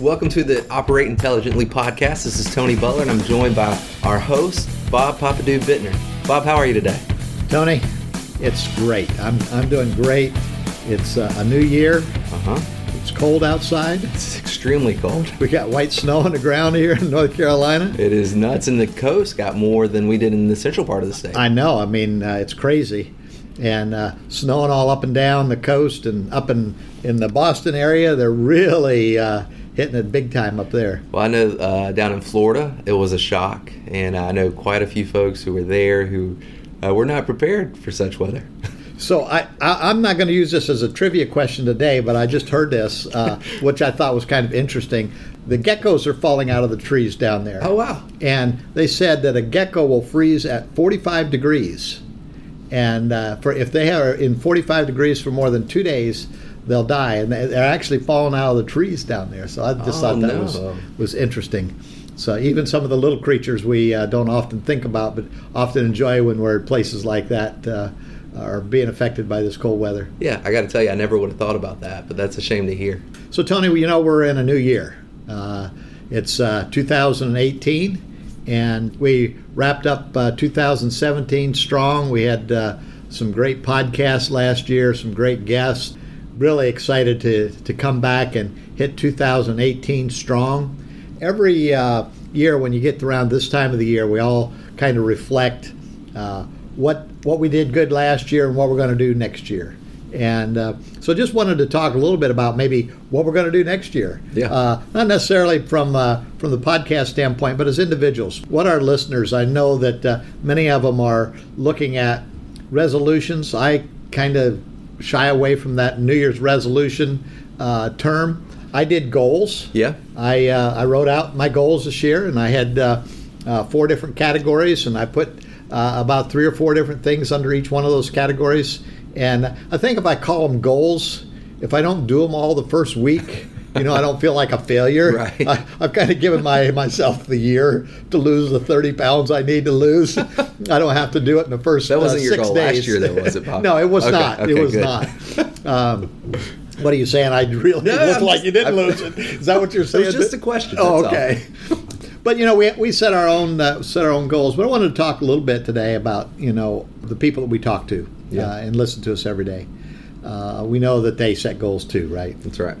Welcome to the Operate Intelligently podcast. This is Tony Butler, and I'm joined by our host, Bob Papadou Bittner. Bob, how are you today? Tony, it's great. I'm, I'm doing great. It's uh, a new year. Uh huh. It's cold outside. It's extremely cold. We got white snow on the ground here in North Carolina. It is nuts, and the coast got more than we did in the central part of the state. I know. I mean, uh, it's crazy. And uh, snowing all up and down the coast and up in, in the Boston area, they're really uh, hitting it big time up there. Well, I know uh, down in Florida, it was a shock, and I know quite a few folks who were there who uh, were not prepared for such weather. So I, I, am not going to use this as a trivia question today, but I just heard this, uh, which I thought was kind of interesting. The geckos are falling out of the trees down there. Oh, wow. And they said that a gecko will freeze at 45 degrees. And uh, for if they are in 45 degrees for more than two days, they'll die. And they're actually falling out of the trees down there. So I just Oh, thought that no. was, was interesting. So even some of the little creatures we uh, don't often think about, but often enjoy when we're at places like that, uh, are being affected by this cold weather. Yeah, I got to tell you, I never would have thought about that, but that's a shame to hear. So, Tony, you know, we're in a new year. Uh, it's uh, 2018, and we wrapped up uh, 2017 strong. We had uh, some great podcasts last year, some great guests. Really excited to, to come back and hit 2018 strong. Every uh, year, when you get around this time of the year, we all kind of reflect uh, what what we did good last year and what we're going to do next year. And uh, so, just wanted to talk a little bit about maybe what we're going to do next year. Yeah. Uh, not necessarily from uh, from the podcast standpoint, but as individuals. What our listeners, I know that uh, many of them are looking at resolutions. I kind of shy away from that New Year's resolution uh, term. I did goals. Yeah. I uh, I wrote out my goals this year, and I had uh, uh, four different categories, and I put uh, about three or four different things under each one of those categories. And I think if I call them goals, if I don't do them all the first week, you know, I don't feel like a failure. Right. I, I've kind of given my myself the year to lose the thirty pounds I need to lose. I don't have to do it in the first. That wasn't uh, your goal days. last year, though, was it, Bob? no, it was Okay, not. okay, it was good. not. Um, what are you saying? I really No, I'm like you didn't I'm- lose it. Is that what you're saying? was just a question, Oh, okay. But you know, we, we set our own uh, set our own goals. But I wanted to talk a little bit today about you know the people that we talk to Yeah. uh, and listen to us every day. Uh, we know that they set goals too, right? That's right.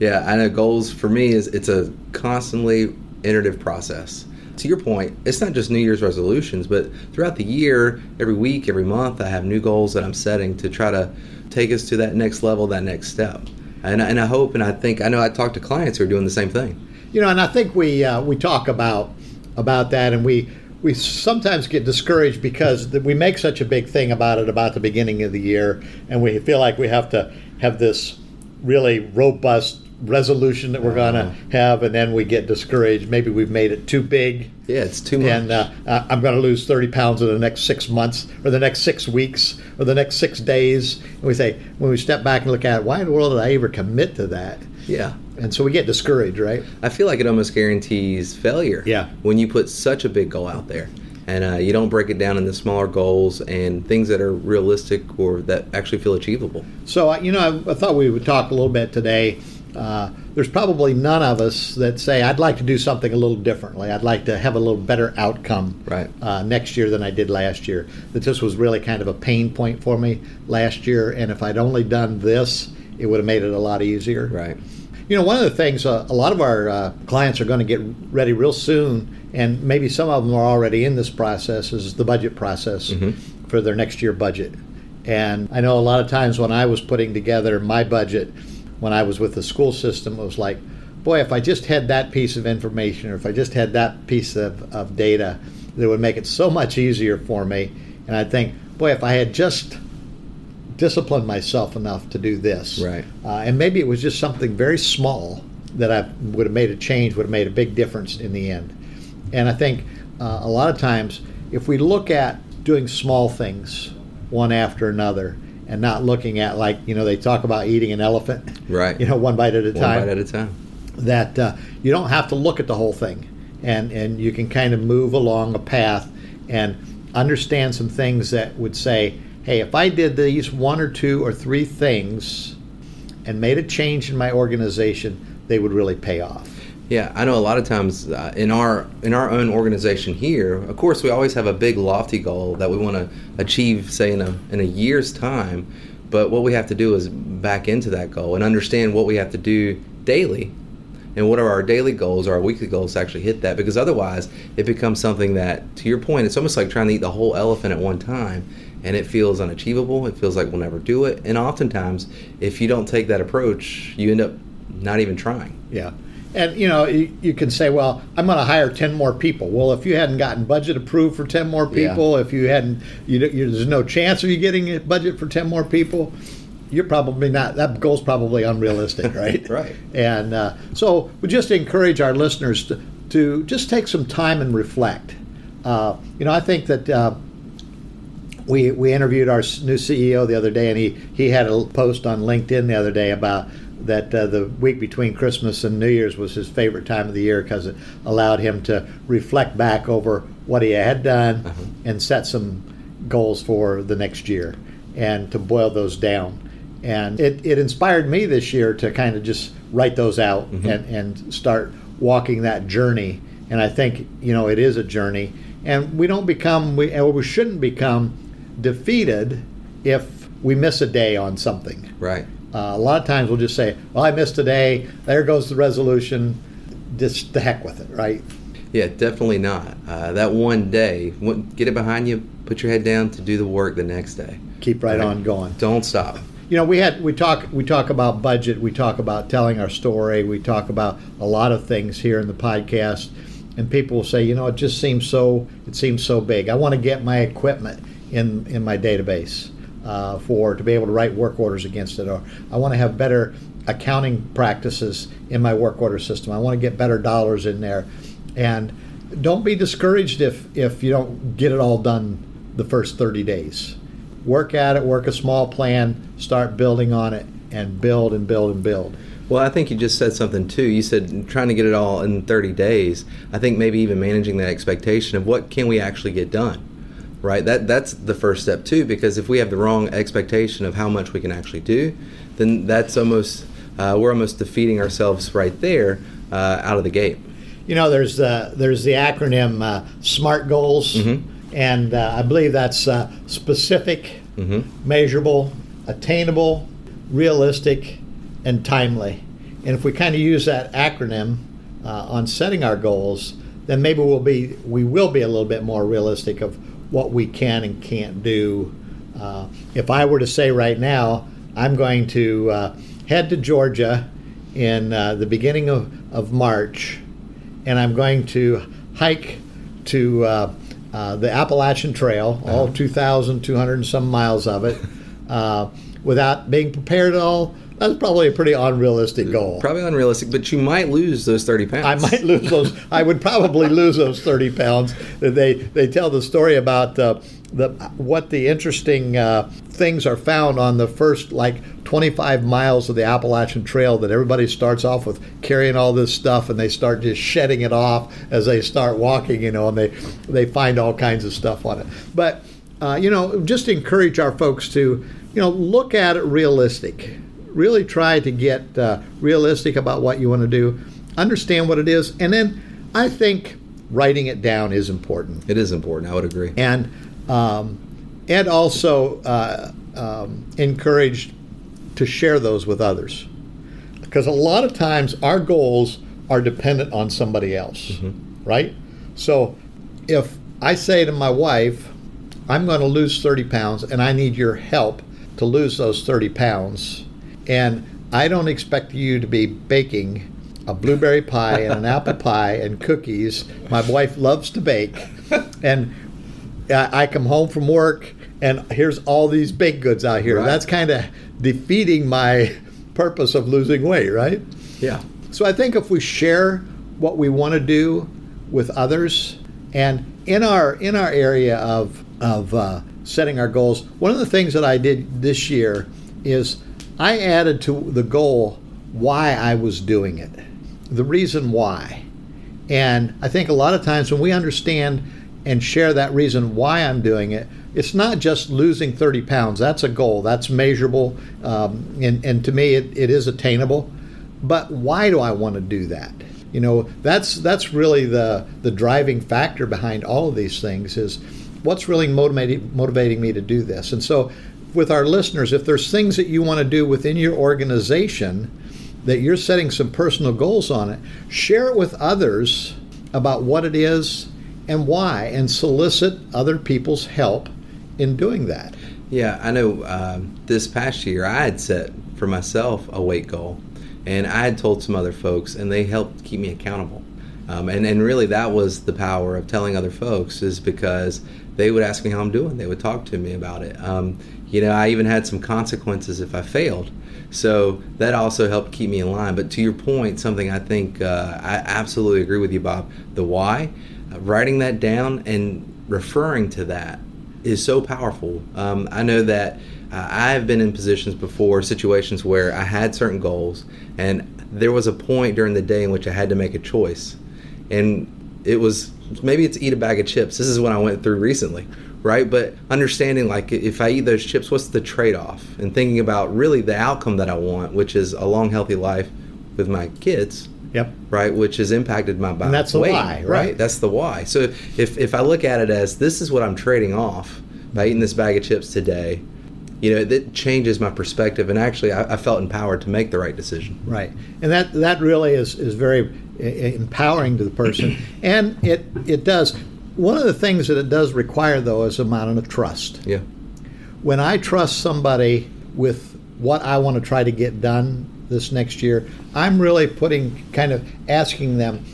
Yeah, I know goals for me is it's a constantly iterative process. To your point, it's not just New Year's resolutions, but throughout the year, every week, every month, I have new goals that I'm setting to try to take us to that next level, that next step. And, and I hope and I think I know I talk to clients who are doing the same thing. You know, and I think we uh, we talk about about that, and we we sometimes get discouraged because we make such a big thing about it about the beginning of the year, and we feel like we have to have this really robust resolution that we're going to have, and then we get discouraged. Maybe we've made it too big. Yeah, it's too much. And uh, I'm going to lose 30 pounds in the next six months, or the next six weeks, or the next six days. And we say, when we step back and look at it, why in the world did I ever commit to that? yeah. And so we get discouraged, right? I feel like it almost guarantees failure. Yeah. When you put such a big goal out there and uh, you don't break it down into smaller goals and things that are realistic or that actually feel achievable. So, uh, you know, I, I thought we would talk a little bit today. Uh, there's probably none of us that say, I'd like to do something a little differently. I'd like to have a little better outcome Right. uh, next year than I did last year. That this was really kind of a pain point for me last year. And if I'd only done this, it would have made it a lot easier. Right. You know, one of the things uh, a lot of our uh, clients are going to get ready real soon, and maybe some of them are already in this process, is the budget process for their next year budget. And I know a lot of times when I was putting together my budget, when I was with the school system, it was like, boy, if I just had that piece of information, or if I just had that piece of, of data, that would make it so much easier for me. And I think, boy, if I had just disciplined myself enough to do this, Right. uh, and maybe it was just something very small that I would have made a change, would have made a big difference in the end. And I think uh, a lot of times, if we look at doing small things one after another, and not looking at like you know they talk about eating an elephant, Right. You know, one bite at a One time bite at a time. that uh, you don't have to look at the whole thing, and and you can kind of move along a path and understand some things that would say, hey, if I did these one or two or three things and made a change in my organization, they would really pay off. Yeah, I know a lot of times uh, in our in our own organization here, of course, we always have a big lofty goal that we want to achieve, say in a in a year's time. But what we have to do is back into that goal and understand what we have to do daily, and what are our daily goals or our weekly goals to actually hit that. Because otherwise, it becomes something that, to your point, it's almost like trying to eat the whole elephant at one time, and it feels unachievable. It feels like we'll never do it. And oftentimes, if you don't take that approach, you end up not even trying. Yeah. And you know, you, you can say, "Well, I'm going to hire ten more people." Well, if you hadn't gotten budget approved for ten more people, yeah. if you hadn't, you, you, there's no chance of you getting a budget for ten more people. You're probably not. That goal's probably unrealistic, right? right. And uh, so we just encourage our listeners to, to just take some time and reflect. Uh, you know, I think that. Uh, we, we interviewed our new CEO the other day, and he, he had a post on LinkedIn the other day about that uh, the week between Christmas and New Year's was his favorite time of the year because it allowed him to reflect back over what he had done uh-huh. and set some goals for the next year and to boil those down. And it, it inspired me this year to kind of just write those out mm-hmm. and, and start walking that journey. And I think, you know, it is a journey. And we don't become, we, or we shouldn't become defeated if we miss a day on something. Right. Uh, a lot of times we'll just say, "Well, I missed today. There goes the resolution. Just the heck with it, right?" Yeah, definitely not. Uh, that one day, get it behind you. Put your head down to do the work the next day. Keep right, right. on going. Don't stop. You know, we had we talk we talk about budget. We talk about telling our story. We talk about a lot of things here in the podcast. And people will say, you know, it just seems so it seems so big. I want to get my equipment in in my database uh, for to be able to write work orders against it, or I want to have better accounting practices in my work order system. I want to get better dollars in there, and don't be discouraged if if you don't get it all done the first 30 days. Work at it, work a small plan, start building on it, and build and build and build. Well, I think you just said something too. You said trying to get it all in 30 days. I think maybe even managing that expectation of what can we actually get done right? That that's the first step too, because if we have the wrong expectation of how much we can actually do, then that's almost uh, we're almost defeating ourselves right there uh, out of the gate. You know, there's the there's the acronym uh, SMART goals, mm-hmm. and uh, I believe that's uh, specific, mm-hmm. measurable, attainable, realistic, and timely. And if we kind of use that acronym uh, on setting our goals, then maybe we'll be we will be a little bit more realistic of what we can and can't do. Uh, if I were to say right now, I'm going to uh, head to Georgia in uh, the beginning of, of March, and I'm going to hike to uh, uh, the Appalachian Trail, uh-huh. all 2,200 and some miles of it, uh, without being prepared at all that's probably a pretty unrealistic goal. Probably unrealistic, but you might lose those thirty pounds. I might lose those. I would probably lose those thirty pounds. They they tell the story about uh, the what the interesting uh, things are found on the first like 25 miles of the Appalachian Trail that everybody starts off with carrying all this stuff and they start just shedding it off as they start walking, you know, and they they find all kinds of stuff on it. But uh, you know, just encourage our folks to you know look at it realistic really try to get uh, realistic about what you want to do, understand what it is, and then I think writing it down is important. It is important. I would agree. And um, and also uh, um, encouraged to share those with others, because a lot of times our goals are dependent on somebody else, mm-hmm. right? So if I say to my wife, I'm going to lose 30 pounds and I need your help to lose those 30 pounds, and I don't expect you to be baking a blueberry pie and an apple pie and cookies. My wife loves to bake. And I come home from work and here's all these baked goods out here. Right. That's kind of defeating my purpose of losing weight, right? Yeah. So I think if we share what we want to do with others and in our in our area of of uh, setting our goals, one of the things that I did this year is I added to the goal why I was doing it, the reason why. And I think a lot of times when we understand and share that reason why I'm doing it, it's not just losing 30 pounds. That's a goal, that's measurable, um, and, and to me, it, it is attainable. But why do I want to do that? You know, that's that's really the the driving factor behind all of these things is what's really motivating motivating me to do this. And so with our listeners, if there's things that you want to do within your organization that you're setting some personal goals on it, share it with others about what it is and why and solicit other people's help in doing that. Yeah, I know um, this past year I had set for myself a weight goal, and I had told some other folks, and they helped keep me accountable. Um, and, and really, that was the power of telling other folks, is because they would ask me how I'm doing. They would talk to me about it. Um, you know, I even had some consequences if I failed. So that also helped keep me in line. But to your point, something I think uh, I absolutely agree with you, Bob. The why, uh, writing that down and referring to that is so powerful. Um, I know that uh, I have been in positions before, situations where I had certain goals, and there was a point during the day in which I had to make a choice, and it was maybe it's eat a bag of chips. This is what I went through recently, right? But understanding like if I eat those chips, what's the trade off? And thinking about really the outcome that I want, which is a long, healthy life with my kids. Yep. Right, which has impacted my body. And that's the weight, why, right? right? That's the why. So if if I look at it as this is what I'm trading off by eating this bag of chips today, you know, that changes my perspective, and actually, I, I, felt empowered to make the right decision. Right, and that that really is is very empowering to the person, and it it does. One of the things that it does require, though, is a amount of trust. Yeah. When I trust somebody with what I want to try to get done this next year, I'm really putting kind of asking them,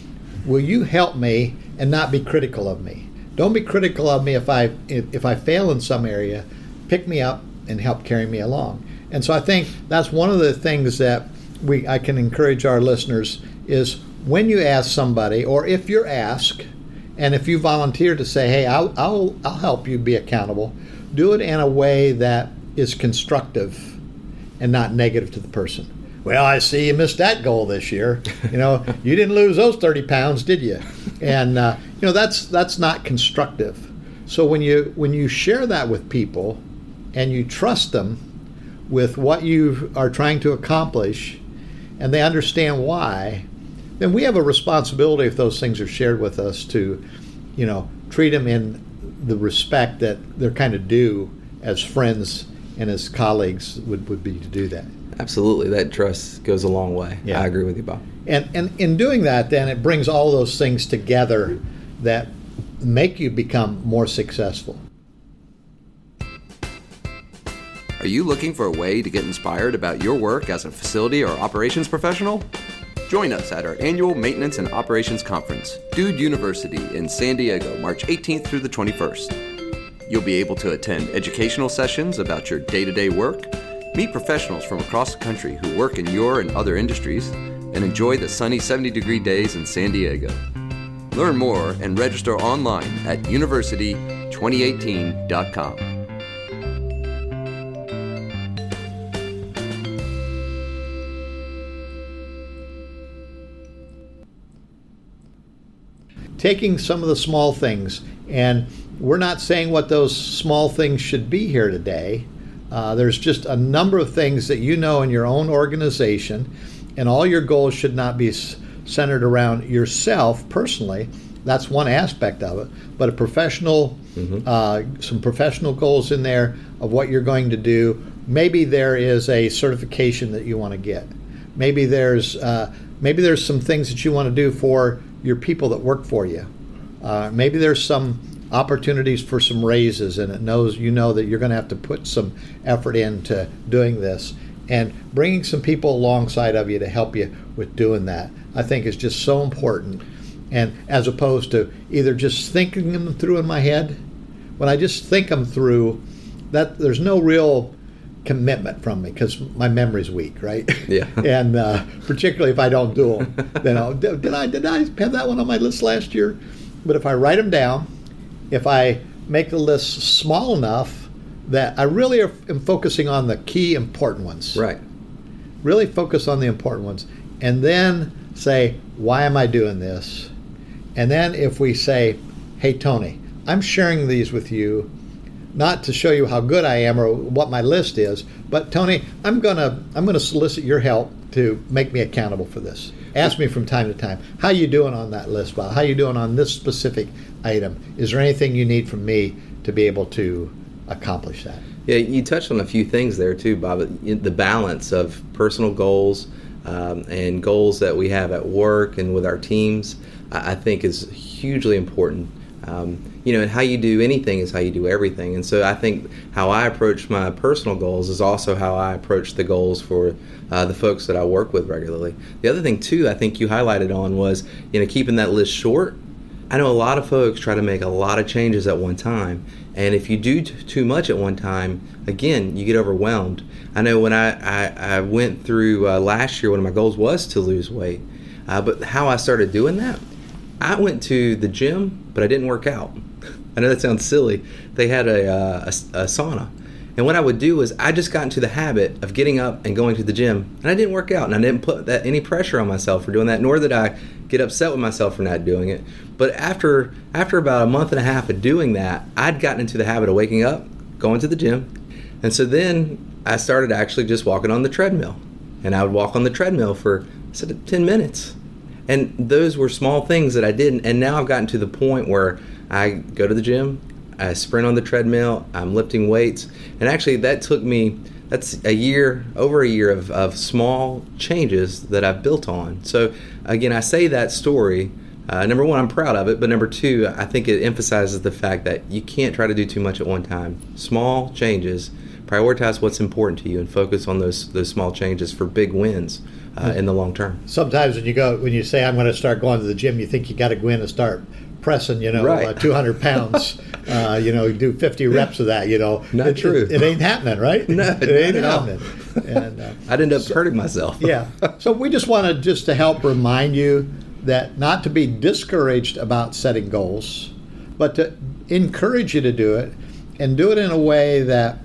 "Will you help me and not be critical of me? Don't be critical of me if I if, if I fail in some area. Pick me up and help carry me along." And so I think that's one of the things that we I can encourage our listeners is when you ask somebody or if you're asked and if you volunteer to say, "Hey, I'll I'll, I'll help you be accountable," do it in a way that is constructive and not negative to the person. Well, I see you missed that goal this year. You know, you didn't lose those thirty pounds, did you? And uh, you know that's that's not constructive. So when you when you share that with people, and you trust them with what you are trying to accomplish, and they understand why, then we have a responsibility if those things are shared with us to, you know, treat them in the respect that they're kind of due as friends and as colleagues would, would be to do that. Absolutely, that trust goes a long way. Yeah. I agree with you, Bob. And and in doing that, then it brings all those things together that make you become more successful. Are you looking for a way to get inspired about your work as a facility or operations professional? Join us at our annual Maintenance and Operations Conference, Dude University in San Diego, March 18th through the 21st. You'll be able to attend educational sessions about your day to day work, meet professionals from across the country who work in your and other industries, and enjoy the sunny 70 degree days in San Diego. Learn more and register online at university2018.com. taking some of the small things, and we're not saying what those small things should be here today. Uh, there's just a number of things that you know in your own organization, and all your goals should not be centered around yourself personally. That's one aspect of it, but a professional, mm-hmm. uh, some professional goals in there of what you're going to do. Maybe there is a certification that you want to get. Maybe there's uh, maybe there's some things that you want to do for your people that work for you. Uh, maybe there's some opportunities for some raises, and it knows you know that you're going to have to put some effort into doing this, and bringing some people alongside of you to help you with doing that. I think is just so important, and as opposed to either just thinking them through in my head, when I just think them through, that there's no real commitment from me because my memory's weak, right? Yeah. and uh, particularly if I don't do them, then I'll, did I did I have that one on my list last year? But if I write them down, if I make the list small enough that I really am focusing on the key important ones. Right. Really focus on the important ones, and then say, why am I doing this? And then if we say, hey Tony, I'm sharing these with you not to show you how good I am or what my list is, but Tony, I'm gonna I'm gonna solicit your help to make me accountable for this. Ask me from time to time, how you doing on that list, Bob? How you doing on this specific item? Is there anything you need from me to be able to accomplish that? Yeah, you touched on a few things there too, Bob. The balance of personal goals um, and goals that we have at work and with our teams, I think, is hugely important. Um, you know, and how you do anything is how you do everything. And so I think how I approach my personal goals is also how I approach the goals for uh, the folks that I work with regularly. The other thing too, I think you highlighted on was you know keeping that list short. I know a lot of folks try to make a lot of changes at one time, and if you do t- too much at one time, again, you get overwhelmed. I know when I, I, I went through uh, last year, one of my goals was to lose weight. Uh, but how I started doing that, I went to the gym, but I didn't work out. I know that sounds silly. They had a, uh, a, a, sauna. And what I would do is I just got into the habit of getting up and going to the gym. And I didn't work out. And I didn't put that any pressure on myself for doing that, nor did I get upset with myself for not doing it. But after after about a month and a half of doing that, I'd gotten into the habit of waking up, going to the gym. And so then I started actually just walking on the treadmill. And I would walk on the treadmill for said 10 minutes. And those were small things that I didn't. And now I've gotten to the point where I go to the gym, I sprint on the treadmill, I'm lifting weights. And actually, that took me, that's a year, over a year of, of small changes that I've built on. So, again, I say that story. Uh, number one, I'm proud of it, but number two, I think it emphasizes the fact that you can't try to do too much at one time. Small changes prioritize what's important to you and focus on those those small changes for big wins uh, in the long term. Sometimes when you go when you say I'm going to start going to the gym, you think you got to go in and start pressing, you know, right. uh, 200 pounds. uh, you know, do 50 reps of that. You know, not it, true. It, it, ain't happening, right? No, it ain't happening. And uh, I'd end up so, hurting myself. yeah. So we just wanted just to help remind you that not to be discouraged about setting goals, but to encourage you to do it and do it in a way that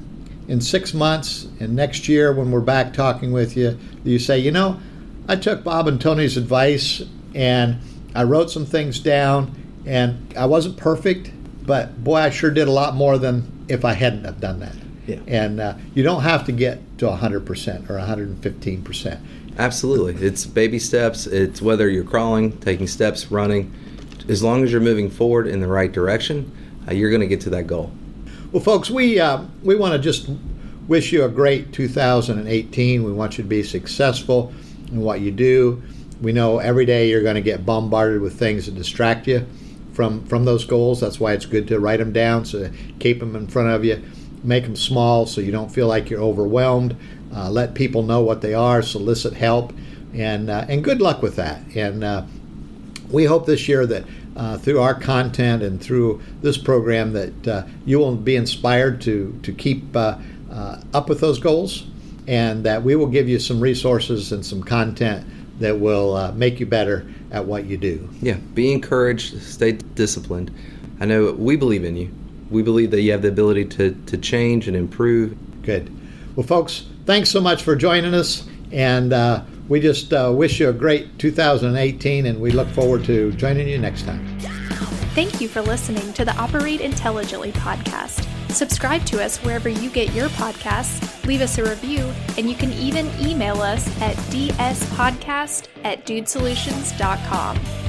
in six months and next year when we're back talking with you, you say, you know, I took Bob and Tony's advice and I wrote some things down and I wasn't perfect, but boy, I sure did a lot more than if I hadn't have done that. Yeah. And uh, you don't have to get to 100% or 115%. Absolutely. It's baby steps. It's whether you're crawling, taking steps, running. As long as you're moving forward in the right direction, uh, you're going to get to that goal. Well, folks, we uh, we want to just wish you a great 2018. We want you to be successful in what you do. We know every day you're going to get bombarded with things that distract you from from those goals. That's why it's good to write them down, so keep them in front of you. Make them small so you don't feel like you're overwhelmed. Uh, let people know what they are. Solicit help, and uh, and good luck with that. And uh, we hope this year that uh, through our content and through this program that uh, you will be inspired to to keep uh, uh, up with those goals, and that we will give you some resources and some content that will uh, make you better at what you do. Yeah, be encouraged, stay disciplined. I know we believe in you. We believe that you have the ability to, to change and improve. Good. Well, folks, thanks so much for joining us. And uh, we just uh, wish you a great 2018, and we look forward to joining you next time. Thank you for listening to the Operate Intelligently podcast. Subscribe to us wherever you get your podcasts, leave us a review, and you can even email us at dspodcast at dudesolutions.com.